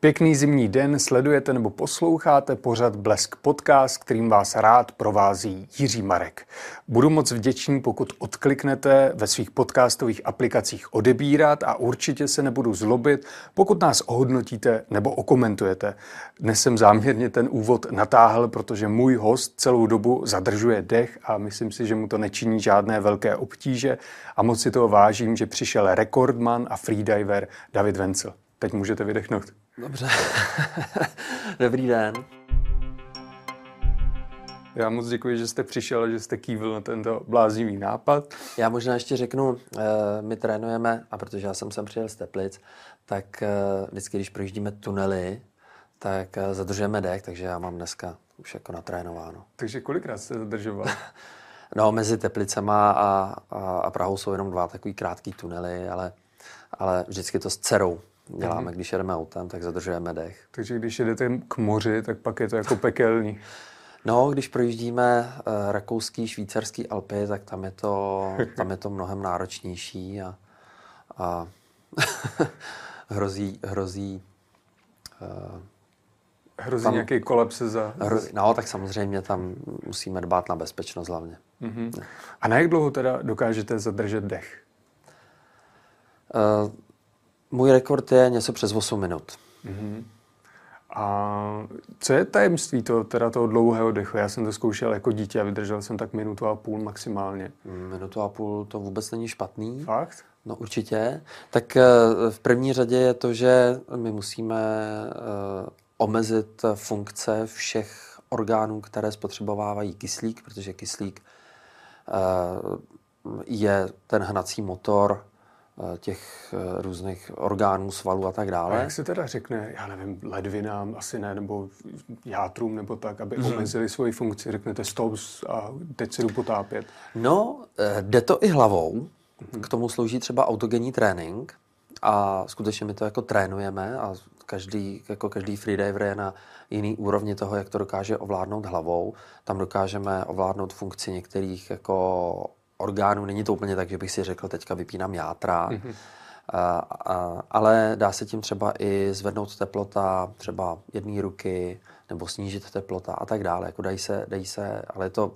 Pěkný zimní den, sledujete nebo posloucháte pořad Blesk Podcast, kterým vás rád provází Jiří Marek. Budu moc vděčný, pokud odkliknete ve svých podcastových aplikacích odebírat a určitě se nebudu zlobit, pokud nás ohodnotíte nebo okomentujete. Dnes jsem záměrně ten úvod natáhl, protože můj host celou dobu zadržuje dech a myslím si, že mu to nečiní žádné velké obtíže a moc si toho vážím, že přišel rekordman a freediver David Vencel. Teď můžete vydechnout. Dobře. Dobrý den. Já moc děkuji, že jste přišel, že jste kývil na tento bláznivý nápad. Já možná ještě řeknu, eh, my trénujeme, a protože já jsem sem přijel z Teplic, tak eh, vždycky, když projíždíme tunely, tak eh, zadržujeme dech, takže já mám dneska už jako natrénováno. Takže kolikrát jste zadržoval? no, mezi Teplicema a, a, a Prahou jsou jenom dva takový krátký tunely, ale, ale vždycky to s dcerou děláme, mm-hmm. když jedeme autem, tak zadržujeme dech. Takže když jedete k moři, tak pak je to jako pekelný. No, když projíždíme uh, rakouský, švýcarský Alpy, tak tam je to, tam je to mnohem náročnější a, a hrozí, hrozí uh, Hrozí tam, nějaký kolaps za... Hrozí, no, tak samozřejmě tam musíme dbát na bezpečnost hlavně. Mm-hmm. A na jak dlouho teda dokážete zadržet dech? Uh, můj rekord je něco přes 8 minut. Mm-hmm. A co je tajemství toho, teda toho dlouhého dechu? Já jsem to zkoušel jako dítě a vydržel jsem tak minutu a půl maximálně. Minutu a půl to vůbec není špatný. Fakt? No určitě. Tak eh, v první řadě je to, že my musíme eh, omezit funkce všech orgánů, které spotřebovávají kyslík, protože kyslík eh, je ten hnací motor těch eh, různých orgánů, svalů a tak dále. A jak se teda řekne, já nevím, ledvinám asi ne, nebo játrům nebo tak, aby hmm. omezili svoji funkci, řeknete stop a teď se jdu potápět? No, eh, jde to i hlavou. Hmm. K tomu slouží třeba autogenní trénink a skutečně my to jako trénujeme a každý, jako každý freediver je na jiný úrovni toho, jak to dokáže ovládnout hlavou. Tam dokážeme ovládnout funkci některých jako orgánů. Není to úplně tak, že bych si řekl, teďka vypínám játra, mm-hmm. a, a, ale dá se tím třeba i zvednout teplota třeba jedné ruky nebo snížit teplota a tak dále. Jako dají se, dají se, ale je to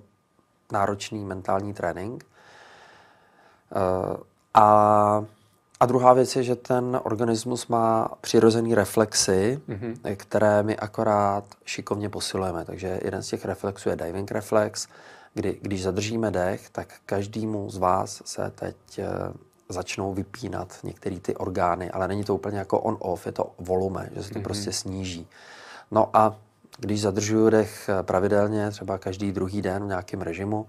náročný mentální trénink. A, a druhá věc je, že ten organismus má přirozený reflexy, mm-hmm. které my akorát šikovně posilujeme. Takže jeden z těch reflexů je diving reflex, kdy když zadržíme dech, tak každému z vás se teď eh, začnou vypínat některé ty orgány, ale není to úplně jako on-off, je to volume, že se to mm-hmm. prostě sníží. No a když zadržuju dech eh, pravidelně, třeba každý druhý den v nějakém režimu,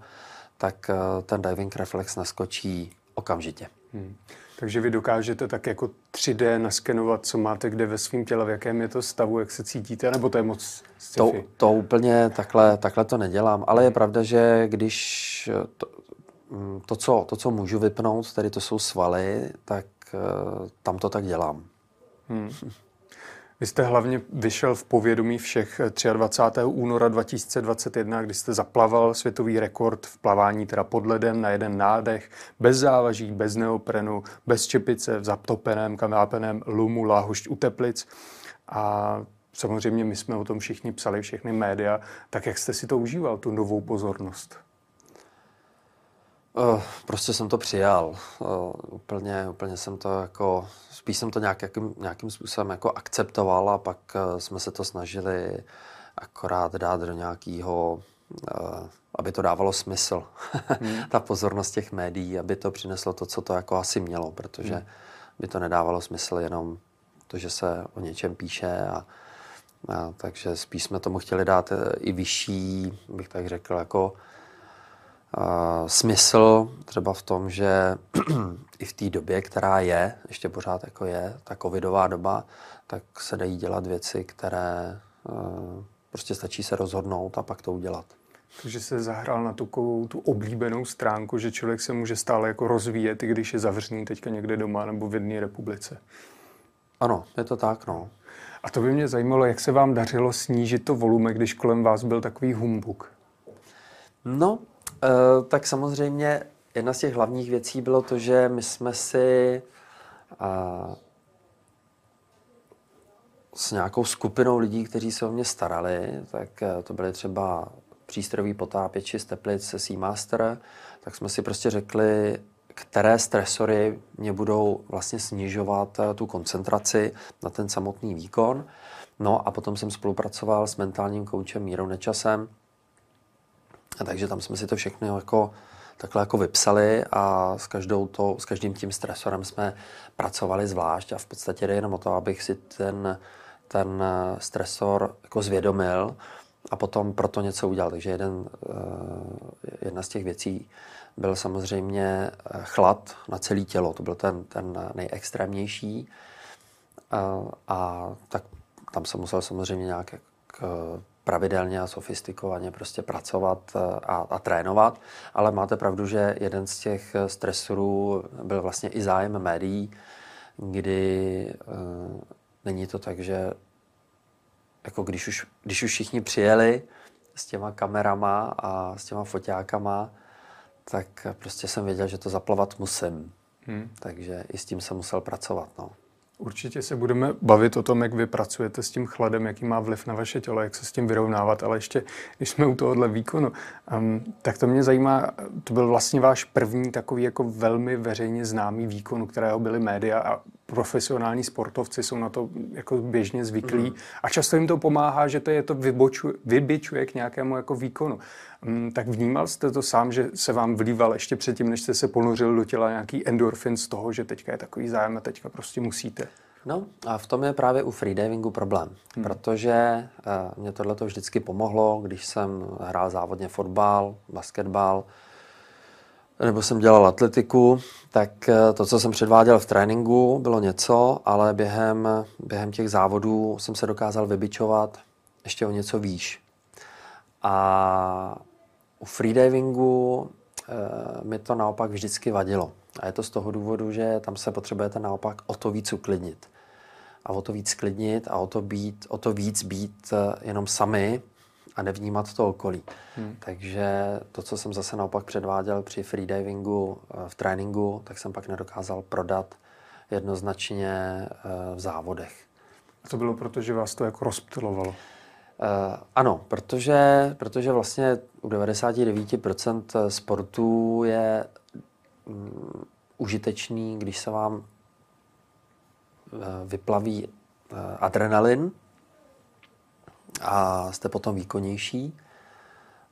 tak eh, ten diving reflex naskočí okamžitě. Hmm. Takže vy dokážete tak jako 3D naskenovat, co máte kde ve svém těle, v jakém je to stavu, jak se cítíte, nebo to je moc to, to úplně takhle, takhle to nedělám, ale je pravda, že když to, mm, to, co, to, co můžu vypnout, tedy to jsou svaly, tak eh, tam to tak dělám. Hmm. Vy jste hlavně vyšel v povědomí všech 23. února 2021, kdy jste zaplaval světový rekord v plavání teda pod ledem na jeden nádech, bez závaží, bez neoprenu, bez čepice, v zatopeném, kamápeném lumu Láhošť u Teplic. A samozřejmě my jsme o tom všichni psali, všechny média. Tak jak jste si to užíval, tu novou pozornost? Uh, prostě jsem to přijal. Uh, úplně, úplně jsem to jako, spíš jsem to nějakým, nějakým způsobem jako akceptoval a pak uh, jsme se to snažili akorát dát do nějakého, aby to dávalo smysl. Hmm. Ta pozornost těch médií, aby to přineslo to, co to jako asi mělo, protože hmm. by to nedávalo smysl jenom to, že se o něčem píše a, a takže spíš jsme tomu chtěli dát i vyšší, bych tak řekl, jako smysl třeba v tom, že i v té době, která je, ještě pořád jako je, ta covidová doba, tak se dají dělat věci, které uh, prostě stačí se rozhodnout a pak to udělat. Takže se zahrál na takovou tu oblíbenou stránku, že člověk se může stále jako rozvíjet, i když je zavřený teďka někde doma nebo v jedné republice. Ano, je to tak, no. A to by mě zajímalo, jak se vám dařilo snížit to volume, když kolem vás byl takový humbuk? No, Eh, tak samozřejmě jedna z těch hlavních věcí bylo to, že my jsme si uh, s nějakou skupinou lidí, kteří se o mě starali, tak eh, to byly třeba přístrojový potápěči z Teplic se Seamaster, tak jsme si prostě řekli, které stresory mě budou vlastně snižovat eh, tu koncentraci na ten samotný výkon. No a potom jsem spolupracoval s mentálním koučem Mírou Nečasem, a takže tam jsme si to všechno jako takhle jako vypsali a s, každou to, s každým tím stresorem jsme pracovali zvlášť a v podstatě jde jenom o to, abych si ten, ten eh, stresor jako zvědomil a potom proto něco udělal. Takže jeden, eh, jedna z těch věcí byl samozřejmě eh, chlad na celé tělo. To byl ten, ten nejextrémnější. A, a tak tam jsem musel samozřejmě nějak pravidelně a sofistikovaně prostě pracovat a, a trénovat, ale máte pravdu, že jeden z těch stresorů byl vlastně i zájem médií, kdy e, není to tak, že jako když už, když už všichni přijeli s těma kamerama a s těma foťákama, tak prostě jsem věděl, že to zaplavat musím. Hmm. Takže i s tím jsem musel pracovat. No. Určitě se budeme bavit o tom, jak vy pracujete s tím chladem, jaký má vliv na vaše tělo, jak se s tím vyrovnávat, ale ještě, když jsme u tohohle výkonu, um, tak to mě zajímá, to byl vlastně váš první takový jako velmi veřejně známý výkon, kterého byly média a profesionální sportovci jsou na to jako běžně zvyklí mm. a často jim to pomáhá, že to je to vybočuje, vybičuje k nějakému jako výkonu. Um, tak vnímal jste to sám, že se vám vlíval ještě předtím, než jste se ponořil do těla nějaký endorfin z toho, že teďka je takový zájem a teďka prostě musíte? No a v tom je právě u freedivingu problém, hmm. protože uh, mě tohle to vždycky pomohlo, když jsem hrál závodně fotbal, basketbal, nebo jsem dělal atletiku, tak eh, to, co jsem předváděl v tréninku, bylo něco, ale během, během těch závodů jsem se dokázal vybičovat ještě o něco výš. A u freedivingu e, mi to naopak vždycky vadilo. A je to z toho důvodu, že tam se potřebujete naopak o to víc uklidnit. A o to víc klidnit a o to, být, o to víc být eh, jenom sami a nevnímat to okolí. Hmm. Takže to, co jsem zase naopak předváděl při freedivingu eh, v tréninku, tak jsem pak nedokázal prodat jednoznačně eh, v závodech. A to bylo proto, že vás to jako rozptilovalo? Uh, ano, protože, protože vlastně u 99% sportů je um, užitečný, když se vám uh, vyplaví uh, adrenalin, a jste potom výkonnější.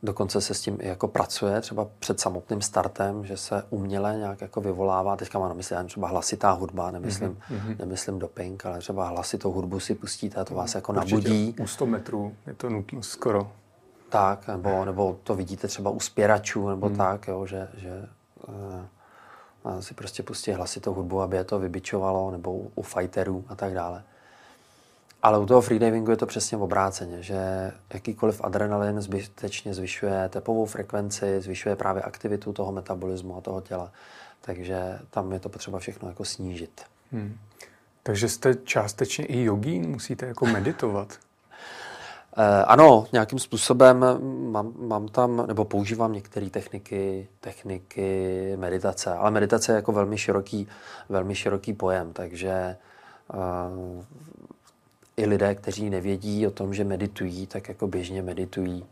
Dokonce se s tím i jako pracuje, třeba před samotným startem, že se uměle nějak jako vyvolává. Teďka mám na mysli třeba hlasitá hudba, nemyslím, mm-hmm. nemyslím doping, ale třeba hlasitou hudbu si pustíte a to vás jako Určitě nabudí. U 100 metrů je to nutno skoro. Tak, nebo, nebo to vidíte třeba u spěračů, nebo mm. tak, jo, že, že uh, si prostě pustí hlasitou hudbu, aby je to vybičovalo, nebo u, u fighterů a tak dále. Ale u toho freedivingu je to přesně obráceně, že jakýkoliv adrenalin zbytečně zvyšuje tepovou frekvenci, zvyšuje právě aktivitu toho metabolismu a toho těla. Takže tam je to potřeba všechno jako snížit. Hmm. Takže jste částečně i jogín, musíte jako meditovat? Eh, ano, nějakým způsobem mám, mám tam, nebo používám některé techniky, techniky meditace, ale meditace je jako velmi široký, velmi široký pojem, takže eh, i lidé, kteří nevědí o tom, že meditují, tak jako běžně meditují.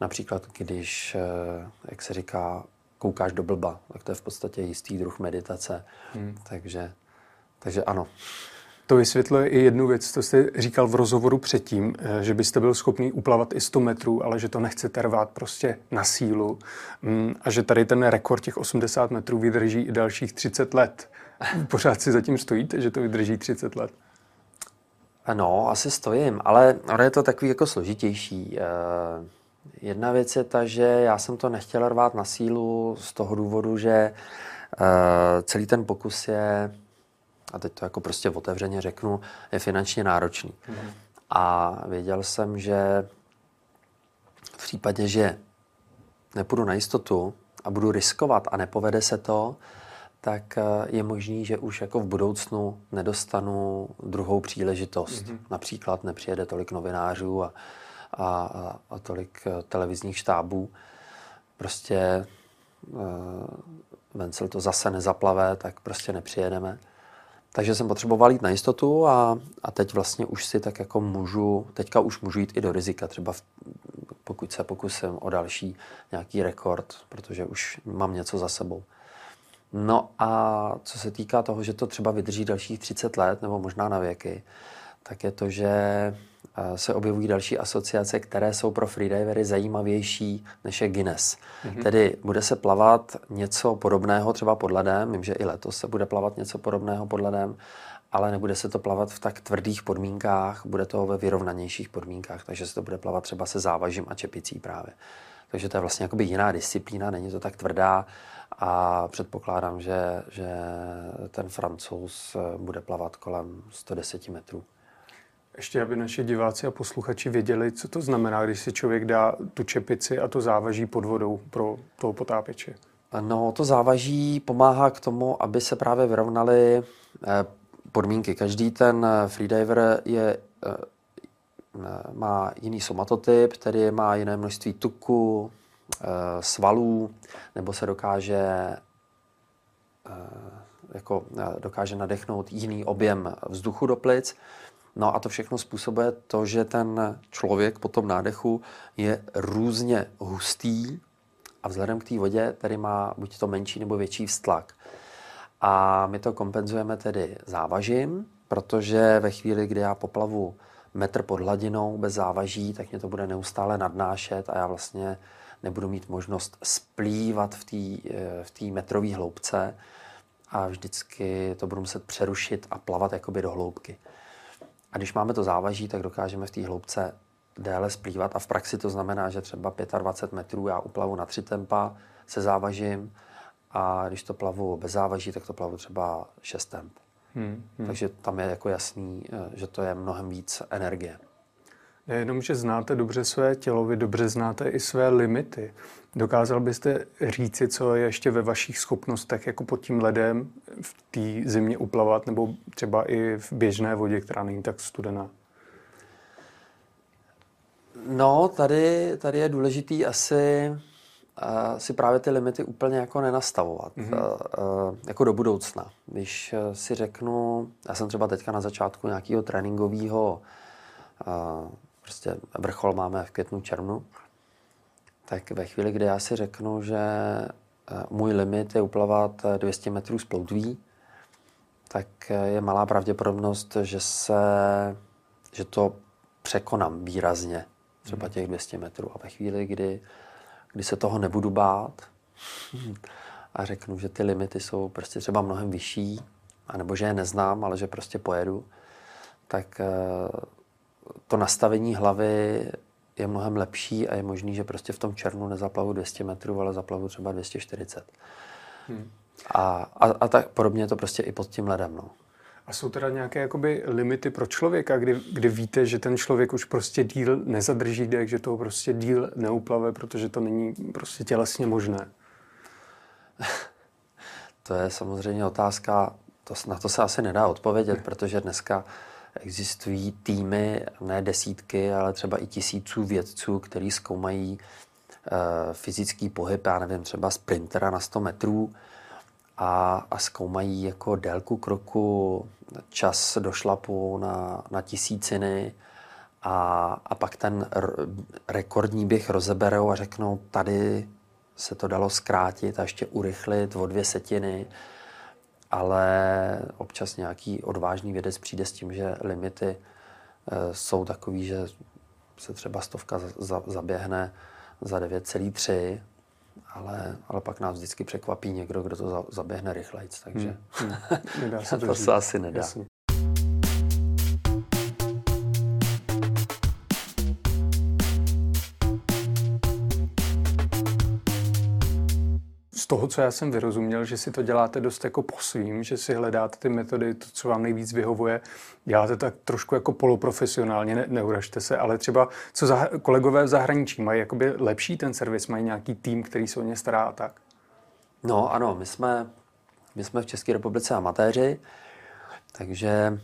Například, když, eh, jak se říká, koukáš do blba, tak to je v podstatě jistý druh meditace. Hmm. Takže, takže ano. To vysvětluje i jednu věc, co jste říkal v rozhovoru předtím, eh, že byste byl schopný uplavat i 100 metrů, ale že to nechcete rvát prostě na sílu mm, a že tady ten rekord těch 80 metrů vydrží i dalších 30 let. Pořád si zatím stojíte, že to vydrží 30 let? No, asi stojím, ale ono je to takový jako složitější. Eh, jedna věc je ta, že já jsem to nechtěl rvát na sílu z toho důvodu, že eh, celý ten pokus je, a teď to jako prostě otevřeně řeknu, je finančně náročný. Mm. A věděl jsem, že v případě, že nepůjdu na jistotu a budu riskovat a nepovede se to, tak eh, je možný, že už jako v budoucnu nedostanu druhou příležitost. Mm-hmm. Například nepřijede tolik novinářů a, a, a tolik eh, televizních štábů. Prostě uh, Vencel to zase nezaplave, tak prostě nepřijedeme. takže jsem potřeboval jít na jistotu a, a teď vlastně už si tak jako můžu, teďka už můžu jít i do rizika, třeba v, pokud se pokusím o další nějaký rekord, protože už mám něco za sebou. No a co se týká toho, že to třeba vydrží dalších 30 let nebo možná na věky, tak je to, že eh, se objevují další asociace, které jsou pro freedivery zajímavější než je Guinness. Mm-hmm. Tedy bude se plavat něco podobného třeba pod ledem, vím, že i letos se bude plavat něco podobného pod ledem, ale nebude se to plavat v tak tvrdých podmínkách, bude to ve vyrovnanějších podmínkách, takže se to bude plavat třeba se závažím a čepicí právě. Takže to je vlastně jakoby jiná disciplína, není to tak tvrdá a předpokládám, že, že ten francouz bude plavat kolem 110 metrů. Ještě, aby naši diváci a posluchači věděli, co to znamená, když si člověk dá tu čepici a to závaží pod vodou pro toho potápěče. No, to závaží pomáhá k tomu, aby se právě vyrovnaly eh, podmínky. Každý ten freediver je, eh, má jiný somatotyp, tedy má jiné množství tuku, eh, svalů, nebo se dokáže jako dokáže nadechnout jiný objem vzduchu do plic. No a to všechno způsobuje to, že ten člověk po tom nádechu je různě hustý a vzhledem k té vodě tedy má buď to menší nebo větší vztlak. A my to kompenzujeme tedy závažím, protože ve chvíli, kdy já poplavu metr pod hladinou bez závaží, tak mě to bude neustále nadnášet a já vlastně nebudu mít možnost splývat v té v metrové hloubce a vždycky to budu muset přerušit a plavat jakoby do hloubky. A když máme to závaží, tak dokážeme v té hloubce déle splývat a v praxi to znamená, že třeba 25 metrů já uplavu na 3 tempa se závažím a když to plavu bez závaží, tak to plavu třeba 6 temp. Hmm, hmm. Takže tam je jako jasný, eh, že to je mnohem víc energie. Nejenom, že znáte dobře své tělo, vy dobře znáte i své limity. Dokázal byste říci, co je ještě ve vašich schopnostech jako pod tím ledem v té zimě uplavat, nebo třeba i v běžné vodě, která není tak studená? No, tady, tady je důležitý asi uh, si právě ty limity úplně jako nenastavovat. Mm-hmm. Uh, uh, jako do budoucna. Když si řeknu, já jsem třeba teďka na začátku nějakého tréninkového prostě vrchol máme v květnu, červnu, tak ve chvíli, kdy já si řeknu, že eh, můj limit je uplavat 200 eh, metrů z ploutví, tak eh, je malá pravděpodobnost, že, se, že to překonám výrazně, třeba těch 200 metrů. A ve chvíli, kdy, kdy se toho nebudu bát a řeknu, že ty limity jsou prostě třeba mnohem vyšší, anebo že je neznám, ale že prostě pojedu, tak to nastavení hlavy je mnohem lepší a je možný, že prostě v tom černu nezaplavu 200 metrů, ale zaplavu třeba 240. Hmm. A, a, a tak podobně je to prostě i pod tím ledem. No. A jsou teda nějaké jakoby limity pro člověka, kdy, kdy víte, že ten člověk už prostě díl nezadrží dech, že toho prostě díl neuplave, protože to není prostě tělesně možné? to je samozřejmě otázka, to, na to se asi nedá odpovědět, protože dneska Existují týmy, ne desítky, ale třeba i tisíců vědců, kteří zkoumají uh, fyzický pohyb, já nevím, třeba sprintera na 100 metrů a, a zkoumají jako délku kroku, čas do šlapu na, na tisíciny a, a pak ten r- rekordní běh rozeberou a řeknou, tady se to dalo zkrátit a ještě urychlit o dvě setiny ale občas nějaký odvážný vědec přijde s tím, že limity e, jsou takový, že se třeba stovka za, zaběhne za 9,3, ale, ale pak nás vždycky překvapí někdo, kdo to za, zaběhne rychleji, takže hmm. Hmm. To, to se asi nedá. Jasně. Toho, co já jsem vyrozuměl, že si to děláte dost jako po svým, že si hledáte ty metody, to, co vám nejvíc vyhovuje, děláte tak trošku jako poloprofesionálně, ne, neuražte se, ale třeba co za, kolegové v zahraničí mají jakoby lepší ten servis, mají nějaký tým, který se o ně stará a tak? No ano, my jsme, my jsme v České republice amatéři, takže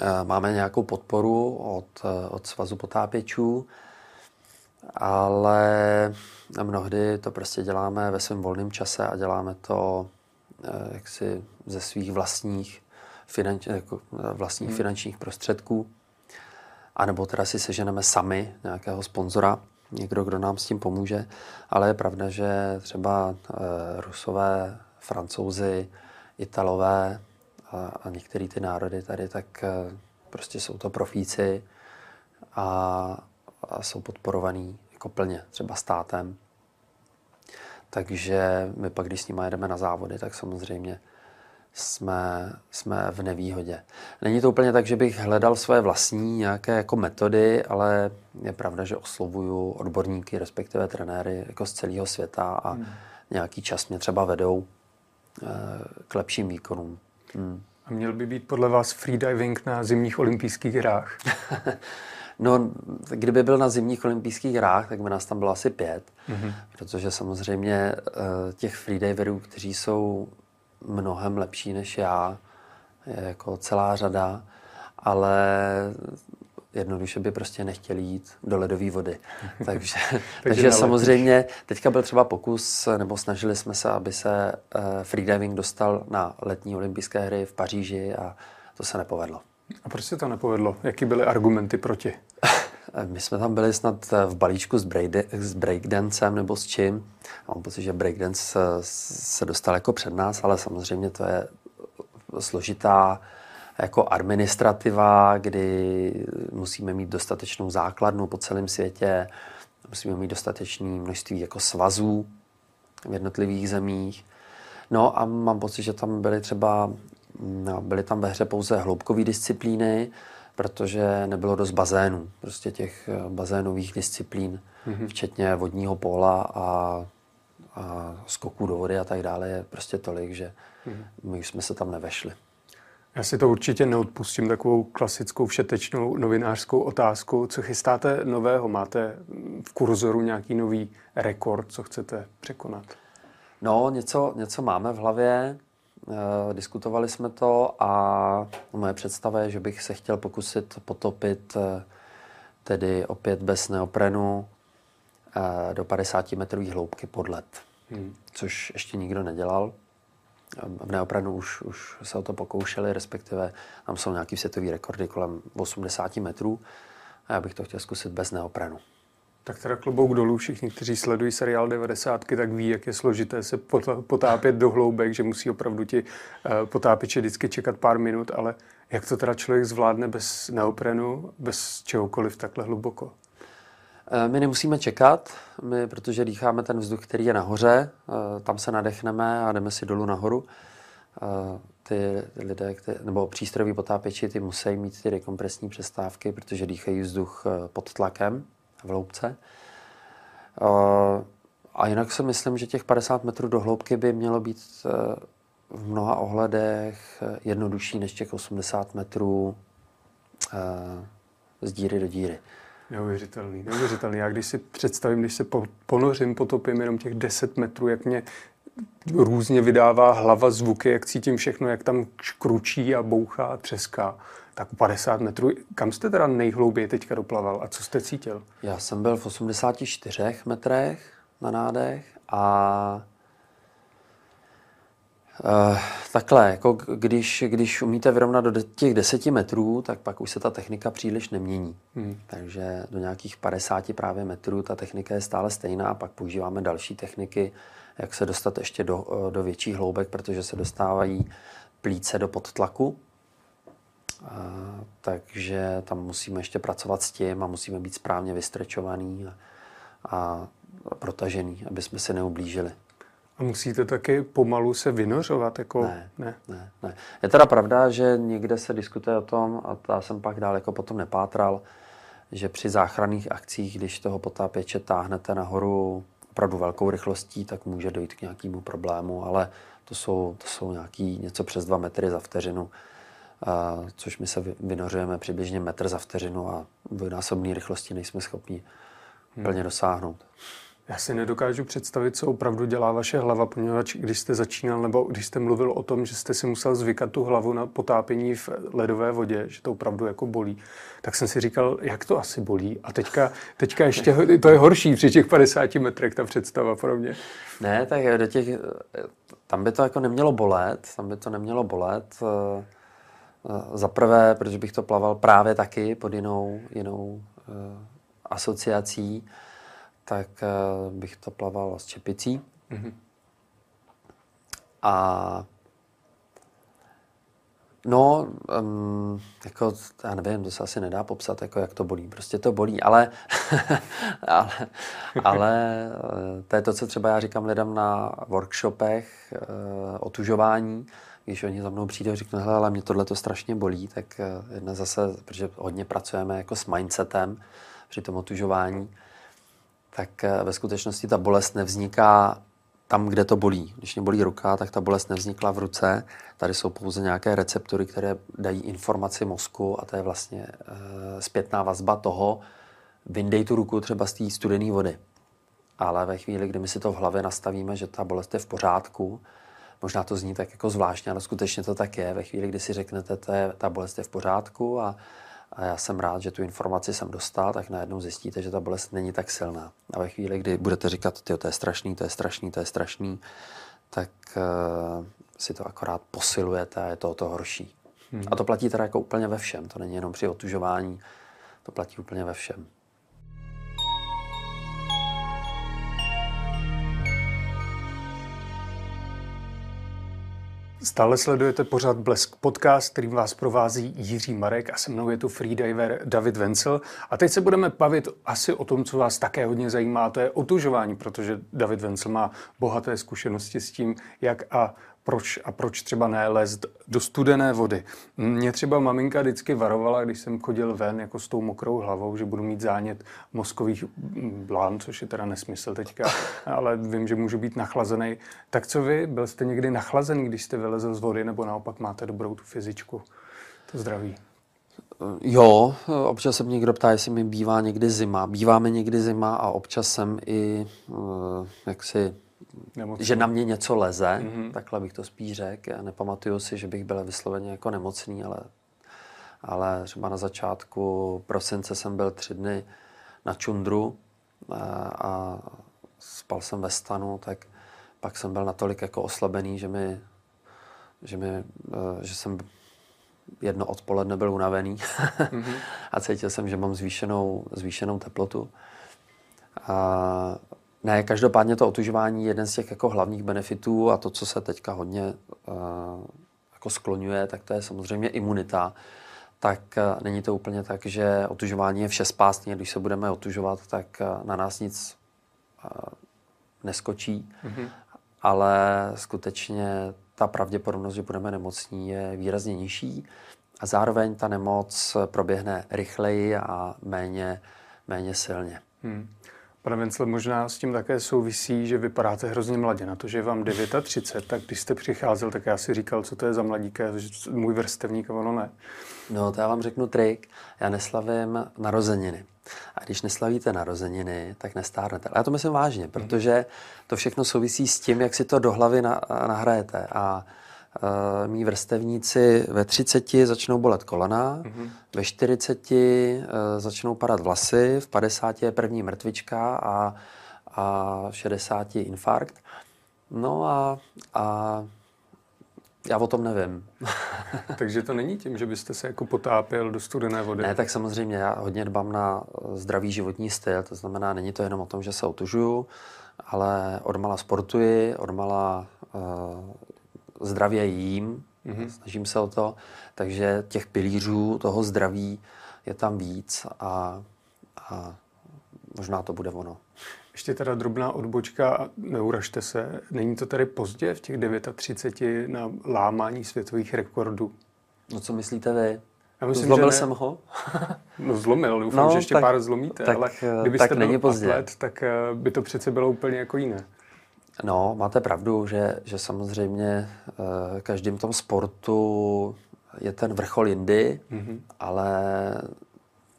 uh, máme nějakou podporu od, uh, od Svazu potápěčů, ale mnohdy to prostě děláme ve svém volném čase a děláme to jaksi ze svých vlastních, finanč, jako vlastních hmm. finančních prostředků. A nebo teda si seženeme sami nějakého sponzora, někdo, kdo nám s tím pomůže. Ale je pravda, že třeba Rusové, Francouzi, Italové a, a některé ty národy tady, tak prostě jsou to profíci a, a jsou podporovaný jako plně, třeba státem. Takže my pak, když s nimi jedeme na závody, tak samozřejmě jsme, jsme v nevýhodě. Není to úplně tak, že bych hledal své vlastní nějaké jako metody, ale je pravda, že oslovuju odborníky, respektive trenéry jako z celého světa a hmm. nějaký čas mě třeba vedou eh, k lepším výkonům. Hmm. A měl by být podle vás freediving na zimních olympijských hrách? no, kdyby byl na zimních olympijských hrách, tak by nás tam bylo asi pět, mm-hmm. protože samozřejmě eh, těch freediverů, kteří jsou mnohem lepší než já, je jako celá řada, ale jednoduše by prostě nechtěli jít do ledové vody. takže takže samozřejmě teďka byl třeba pokus, nebo snažili jsme se, aby se uh, freediving dostal na letní olympijské hry v Paříži a to se nepovedlo. A proč se to nepovedlo? Jaký byly argumenty proti? My jsme tam byli snad v balíčku s, break, s breakdancem nebo s čím. Mám pocit, že breakdance se dostal jako před nás, ale samozřejmě to je složitá jako administrativa, kdy musíme mít dostatečnou základnu po celém světě, musíme mít dostatečné množství jako svazů v jednotlivých zemích. No a mám pocit, že tam byly třeba, byly tam ve hře pouze hloubkové disciplíny, protože nebylo dost bazénů, prostě těch eh, bazénových disciplín, mm-hmm. včetně vodního póla a, a skoků do vody a tak dále je prostě tolik, že mm-hmm. my už jsme se tam nevešli. Já si to určitě neodpustím, takovou klasickou všetečnou novinářskou otázku. Co chystáte nového? Máte v kurzoru nějaký nový rekord, co chcete překonat? No, něco, něco máme v hlavě. E, diskutovali jsme to a moje představa je, že bych se chtěl pokusit potopit e, tedy opět bez neoprenu e, do 50 metrů hloubky pod led, hmm. což ještě nikdo nedělal v neoprenu už, už se o to pokoušeli, respektive tam jsou nějaký světový rekordy kolem 80 metrů a já bych to chtěl zkusit bez neoprenu. Tak teda klobouk dolů, všichni, kteří sledují seriál 90, tak ví, jak je složité se potápět do hloubek, že musí opravdu ti eh, potápěči vždycky čekat pár minut, ale jak to teda člověk zvládne bez neoprenu, bez čehokoliv takhle hluboko? Eh, my nemusíme čekat, my, protože dýcháme ten vzduch, který je nahoře, eh, tam se nadechneme a jdeme si dolů nahoru. Ty lidé, které, nebo přístrojoví potápěči, ty musí mít ty dekompresní přestávky, protože dýchají vzduch pod tlakem v hloubce. A jinak si myslím, že těch 50 metrů do hloubky by mělo být v mnoha ohledech jednodušší než těch 80 metrů z díry do díry. Neuvěřitelný, neuvěřitelný. Já když si představím, když se ponořím, potopím jenom těch 10 metrů, jak mě různě vydává hlava zvuky, jak cítím všechno, jak tam škručí a bouchá a třeská. Tak 50 metrů. Kam jste teda nejhlouběji teďka doplaval a co jste cítil? Já jsem byl v 84 metrech na nádech a Uh, takhle, jako když, když umíte vyrovnat do těch deseti metrů, tak pak už se ta technika příliš nemění. Hmm. Takže do nějakých 50 právě metrů ta technika je stále stejná, pak používáme další techniky, jak se dostat ještě do, eh, do větších hloubek, protože se dostávají plíce do podtlaku. Takže tam musíme ještě pracovat s tím a musíme být správně vystrečovaný a, a protažený, aby jsme se neublížili. A musíte taky pomalu se vynořovat? Jako... Ne, ne, ne, ne. Je teda pravda, že někde se diskutuje o tom, a já jsem pak dál jako potom nepátral, že při záchranných akcích, když toho potápěče táhnete nahoru opravdu velkou rychlostí, tak může dojít k nějakému problému, ale to jsou, to jsou nějaký něco přes dva metry za vteřinu, a, což my se vynořujeme přibližně metr za vteřinu a dvojnásobné rychlosti nejsme schopni hmm. plně dosáhnout. Já si nedokážu představit, co opravdu dělá vaše hlava, poněvadž když jste začínal, nebo když jste mluvil o tom, že jste si musel zvykat tu hlavu na potápění v ledové vodě, že to opravdu jako bolí, tak jsem si říkal, jak to asi bolí. A teďka, teďka ještě to je horší při těch 50 metrech, ta představa pro mě. Ne, tak do těch, tam by to jako nemělo bolet, tam by to nemělo bolet. Eh, za prvé, protože bych to plaval právě taky pod jinou, jinou asociací, tak bych to plaval s čepicí. Mm-hmm. A No, um, jako, já nevím, to se asi nedá popsat, jako jak to bolí. Prostě to bolí, ale, ale, ale eh, to je to, co třeba já říkám lidem na workshopech, uh, otužování, když oni za mnou přijdou a řeknou, hele, ale mě tohle to strašně bolí, tak uh, jedna zase, protože hodně pracujeme jako s mindsetem při tom otužování, tak uh, ve skutečnosti ta bolest nevzniká tam, kde to bolí. Když mě bolí ruka, tak ta bolest nevznikla v ruce. Tady jsou pouze nějaké receptory, které dají informaci mozku a to je vlastně e, zpětná vazba toho, vyndej tu ruku třeba z té studené vody. Ale ve chvíli, kdy my si to v hlavě nastavíme, že ta bolest je v pořádku, možná to zní tak jako zvláštně, ale skutečně to tak je. Ve chvíli, kdy si řeknete, že ta bolest je v pořádku a a já jsem rád, že tu informaci jsem dostal, tak najednou zjistíte, že ta bolest není tak silná. A ve chvíli, kdy budete říkat, ty to je strašný, to je strašný, to je strašný, tak uh, si to akorát posilujete a je to o to horší. Hmm. A to platí teda jako úplně ve všem, to není jenom při otužování, to platí úplně ve všem. Stále sledujete pořád Blesk podcast, kterým vás provází Jiří Marek a se mnou je tu freediver David Vencel. A teď se budeme bavit asi o tom, co vás také hodně zajímá, to je otužování, protože David Vencel má bohaté zkušenosti s tím, jak a proč a proč třeba ne lézt do studené vody. Mě třeba maminka vždycky varovala, když jsem chodil ven jako s tou mokrou hlavou, že budu mít zánět mozkových blán, což je teda nesmysl teďka, ale vím, že můžu být nachlazený. Tak co vy? Byl jste někdy nachlazený, když jste vylezl z vody, nebo naopak máte dobrou tu fyzičku, to zdraví? Jo, občas se mě někdo ptá, jestli mi bývá někdy zima. Bývá mi někdy zima a občas jsem i eh, jaksi Nemocný. že na mě něco leze, mm-hmm. takhle bych to spíš řekl. Já nepamatuju si, že bych byl vysloveně jako nemocný, ale, ale třeba na začátku prosince jsem byl tři dny na čundru a, a spal jsem ve stanu, tak pak jsem byl natolik jako oslabený, že mi, že, mi, e, že jsem jedno odpoledne byl unavený mm-hmm. a cítil jsem, že mám zvýšenou, zvýšenou teplotu. A ne, každopádně to otužování je jeden z těch jako hlavních benefitů a to, co se teďka hodně uh, jako skloňuje, tak to je samozřejmě imunita. Tak uh, není to úplně tak, že otužování je všespásný, když se budeme otužovat, tak uh, na nás nic uh, neskočí, mm-hmm. ale skutečně ta pravděpodobnost, že budeme nemocní, je výrazně nižší a zároveň ta nemoc proběhne rychleji a méně, méně silně. Hmm. Pane Vencel, možná s tím také souvisí, že vypadáte hrozně mladě. Na to, že je vám 39, tak když jste přicházel, tak já si říkal, co to je za mladíka, že můj vrstevník a ono ne. No, to já vám řeknu trik. Já neslavím narozeniny. A když neslavíte narozeniny, tak nestárnete. Ale já to myslím vážně, protože to všechno souvisí s tím, jak si to do hlavy nahrajete. A Uh, mý vrstevníci ve 30 začnou bolet kolena, mm-hmm. ve 40 uh, začnou padat vlasy, v 50 je první mrtvička a, a v 60 infarkt. No a, a já o tom nevím. Takže to není tím, že byste se jako potápěl do studené vody? Ne, tak samozřejmě já hodně dbám na zdravý životní styl, to znamená, není to jenom o tom, že se otužuju, ale odmala sportuji, odmala uh, zdravě jím, mm-hmm. snažím se o to, takže těch pilířů toho zdraví je tam víc a, a možná to bude ono. Ještě teda drobná odbočka, neuražte se, není to tady pozdě v těch 39 na lámání světových rekordů? No co myslíte vy? Já myslím, Zlomil že jsem ho? no zlomil, doufám, no, že ještě tak, pár zlomíte, tak, ale kdybyste tak není pozdě. atlet, tak eh, by to přece bylo úplně jako jiné. No, máte pravdu, že, že samozřejmě uh, každým tom sportu je ten vrchol jindy, mm-hmm. ale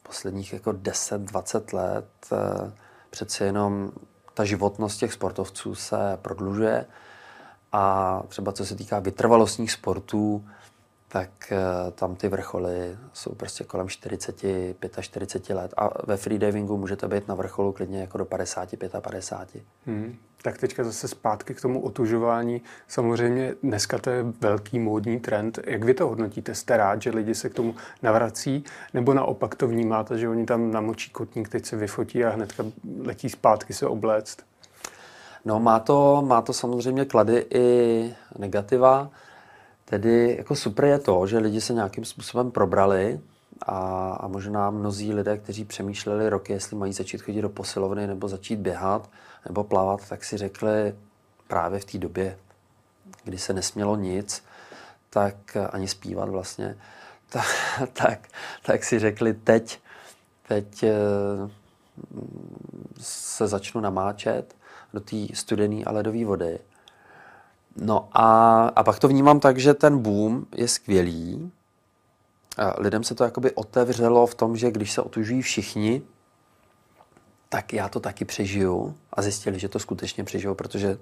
posledních jako 10-20 let uh, přeci jenom ta životnost těch sportovců se prodlužuje a třeba co se týká vytrvalostních sportů, tak uh, tam ty vrcholy jsou prostě kolem 40, 45 let. A ve freedivingu můžete být na vrcholu klidně jako do 50, 55. Hmm. Tak teďka zase zpátky k tomu otužování. Samozřejmě dneska to je velký módní trend. Jak vy to hodnotíte? Jste rád, že lidi se k tomu navrací? Nebo naopak to vnímáte, že oni tam namočí kotník, teď se vyfotí a hnedka letí zpátky se obléct? No má to, má to samozřejmě klady i negativa. Tedy jako super je to, že lidi se nějakým způsobem probrali a, a možná mnozí lidé, kteří přemýšleli roky, jestli mají začít chodit do posilovny nebo začít běhat nebo plavat, tak si řekli právě v té době, kdy se nesmělo nic, tak ani zpívat vlastně, tak, tak, tak si řekli teď, teď eh, se začnu namáčet do té studené a ledové vody. No a, a pak to vnímám tak, že ten boom je skvělý. A lidem se to jakoby otevřelo v tom, že když se otužují všichni, tak já to taky přežiju. A zjistili, že to skutečně přežiju, protože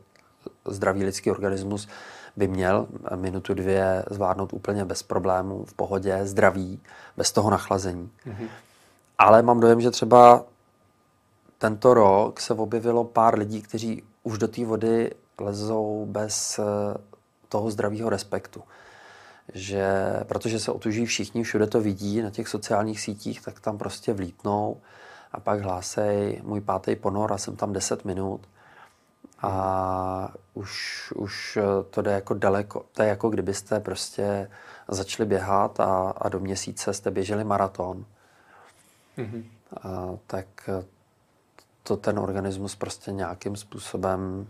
zdravý lidský organismus by měl minutu, dvě zvládnout úplně bez problémů, v pohodě, zdravý, bez toho nachlazení. Mm-hmm. Ale mám dojem, že třeba tento rok se objevilo pár lidí, kteří už do té vody lezou bez eh, toho zdravého respektu. Že, protože se otuží všichni, všude to vidí na těch sociálních sítích, tak tam prostě vlítnou a pak hlásej můj pátý ponor a jsem tam 10 minut a už, už to jde jako daleko. To je jako kdybyste prostě začali běhat a, a do měsíce jste běželi maraton. Mm-hmm. A, tak to ten organismus prostě nějakým způsobem,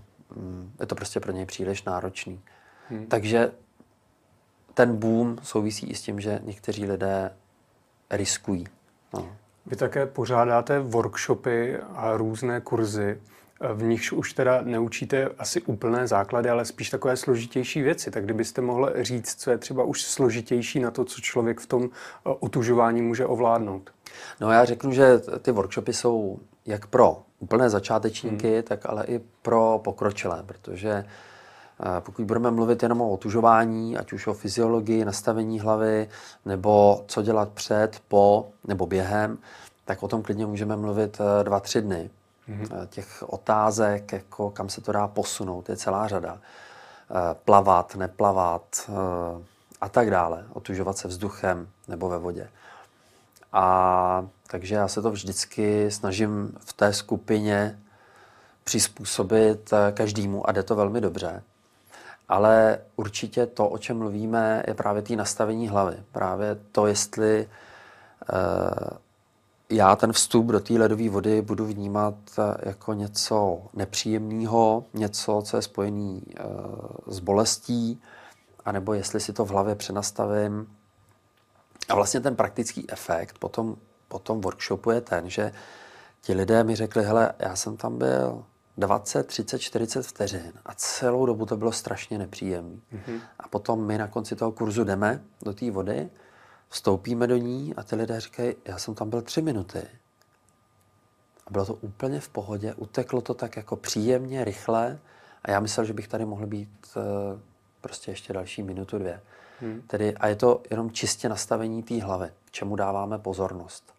je to prostě pro něj příliš náročný. Hmm. Takže ten boom souvisí i s tím, že někteří lidé riskují. No. Vy také pořádáte workshopy a různé kurzy, v nichž už teda neučíte asi úplné základy, ale spíš takové složitější věci. Tak kdybyste mohl říct, co je třeba už složitější na to, co člověk v tom otužování může ovládnout? No já řeknu, že ty workshopy jsou jak pro úplné začátečníky, hmm. tak ale i pro pokročilé, protože eh, pokud budeme mluvit jenom o otužování, ať už o fyziologii, nastavení hlavy, nebo co dělat před, po nebo během, tak o tom klidně můžeme mluvit eh, dva, tři dny. Mm-hmm. Těch otázek, jako kam se to dá posunout, je celá řada. Plavat, neplavat a tak dále. Otužovat se vzduchem nebo ve vodě. A takže já se to vždycky snažím v té skupině přizpůsobit eh, každému a jde to velmi dobře. Ale určitě to, o čem mluvíme, je právě té nastavení hlavy. Právě to, jestli já ten vstup do té ledové vody budu vnímat eh, jako něco nepříjemného, něco, co je spojené uh, s bolestí, anebo jestli si to v hlavě přenastavím a vlastně ten praktický efekt potom, po tom workshopu je ten, že ti lidé mi řekli, hele, já jsem tam byl 20, 30, 40 vteřin a celou dobu to bylo strašně nepříjemné. Mm-hmm. A potom my na konci toho kurzu jdeme do té vody, vstoupíme do ní a ty lidé říkají, já jsem tam byl tři minuty. A bylo to úplně v pohodě, uteklo to tak jako příjemně, rychle a já myslel, že bych tady mohl být uh, prostě ještě další minutu, dvě. Hmm. Tedy, a je to jenom čistě nastavení té hlavy, čemu dáváme pozornost.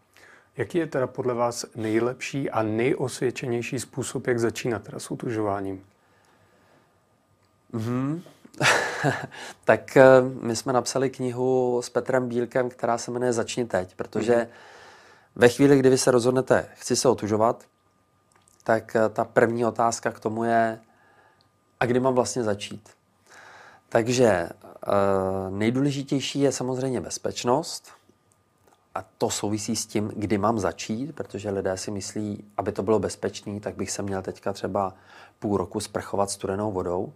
Jaký je teda podle vás nejlepší a nejosvědčenější způsob, jak začínat teda s utužováním? Mm-hmm. tak eh, my jsme napsali knihu s Petrem Bílkem, která se jmenuje Začni teď, protože mm-hmm. ve chvíli, kdy vy se rozhodnete, chci se otužovat, tak eh, ta první otázka k tomu je, a kdy mám vlastně začít? Takže uh, nejdůležitější je samozřejmě bezpečnost. A to souvisí s tím, kdy mám začít, protože lidé si myslí, aby to bylo bezpečné, tak bych se měl teďka třeba půl roku sprchovat studenou vodou.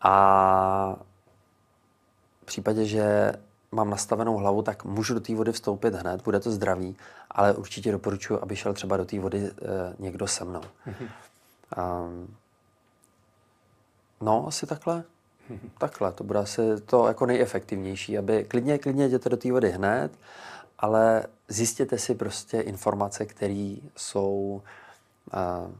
A v případě, že mám nastavenou hlavu, tak můžu do té vody vstoupit hned, bude to zdravý, ale určitě doporučuji, aby šel třeba do té vody e, někdo se mnou. Mm-hmm. Um, no, asi takhle. Takhle, to bude asi to jako nejefektivnější, aby klidně, klidně jděte do té vody hned, ale zjistěte si prostě informace, které jsou uh,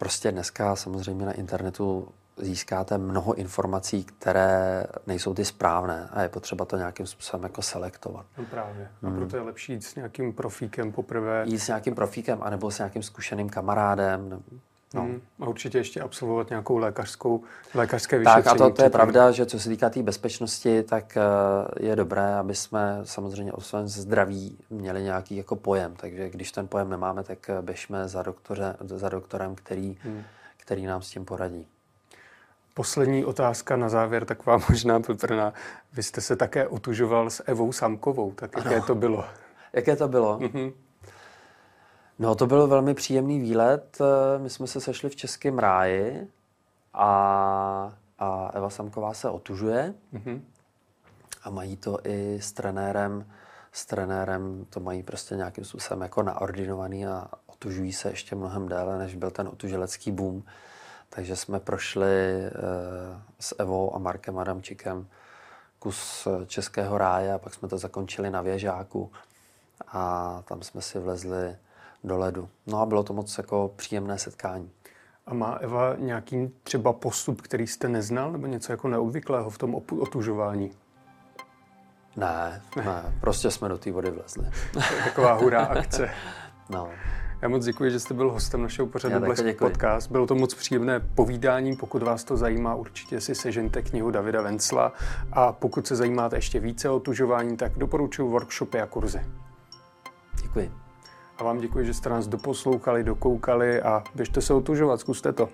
prostě dneska samozřejmě na internetu získáte mnoho informací, které nejsou ty správné a je potřeba to nějakým způsobem jako selektovat. No právě. A hmm. proto je lepší jít s nějakým profíkem poprvé. Jít s nějakým profíkem, anebo s nějakým zkušeným kamarádem. No. Hmm. A určitě ještě absolvovat nějakou lékařskou, lékařské vyšetření. Tak a to, to je pravda, že co se týká té tý bezpečnosti, tak eh, je dobré, aby jsme samozřejmě o svém zdraví měli nějaký jako pojem. Takže když ten pojem nemáme, tak eh, běžme za, doktore, za doktorem, který, hmm. který nám s tím poradí. Poslední otázka na závěr, taková možná peprná. Vy jste se také otužoval s Evou Samkovou, tak jaké ano. to bylo? Jaké to bylo? Mm-hmm. No, to byl velmi příjemný výlet. My jsme se sešli v Českém ráji a, a Eva Samková se otužuje mm-hmm. a mají to i s trenérem. S trenérem to mají prostě nějakým způsobem jako naordinovaný a otužují se ještě mnohem déle, než byl ten otuželecký boom. Takže jsme prošli eh, s Evou a Markem Adamčikem kus Českého ráje a pak jsme to zakončili na Věžáku a tam jsme si vlezli do ledu. No a bylo to moc jako příjemné setkání. A má Eva nějaký třeba postup, který jste neznal, nebo něco jako neobvyklého v tom otužování? Ne, ne, prostě jsme do té vody vlezli. Taková hurá akce. No. Já moc děkuji, že jste byl hostem našeho pořadu Blesk Podcast. Bylo to moc příjemné povídání. Pokud vás to zajímá, určitě si sežente knihu Davida Vencla. A pokud se zajímáte ještě více o tužování, tak doporučuji workshopy a kurzy. Děkuji. A vám děkuji, že jste nás doposlouchali, dokoukali a běžte se otužovat, zkuste to.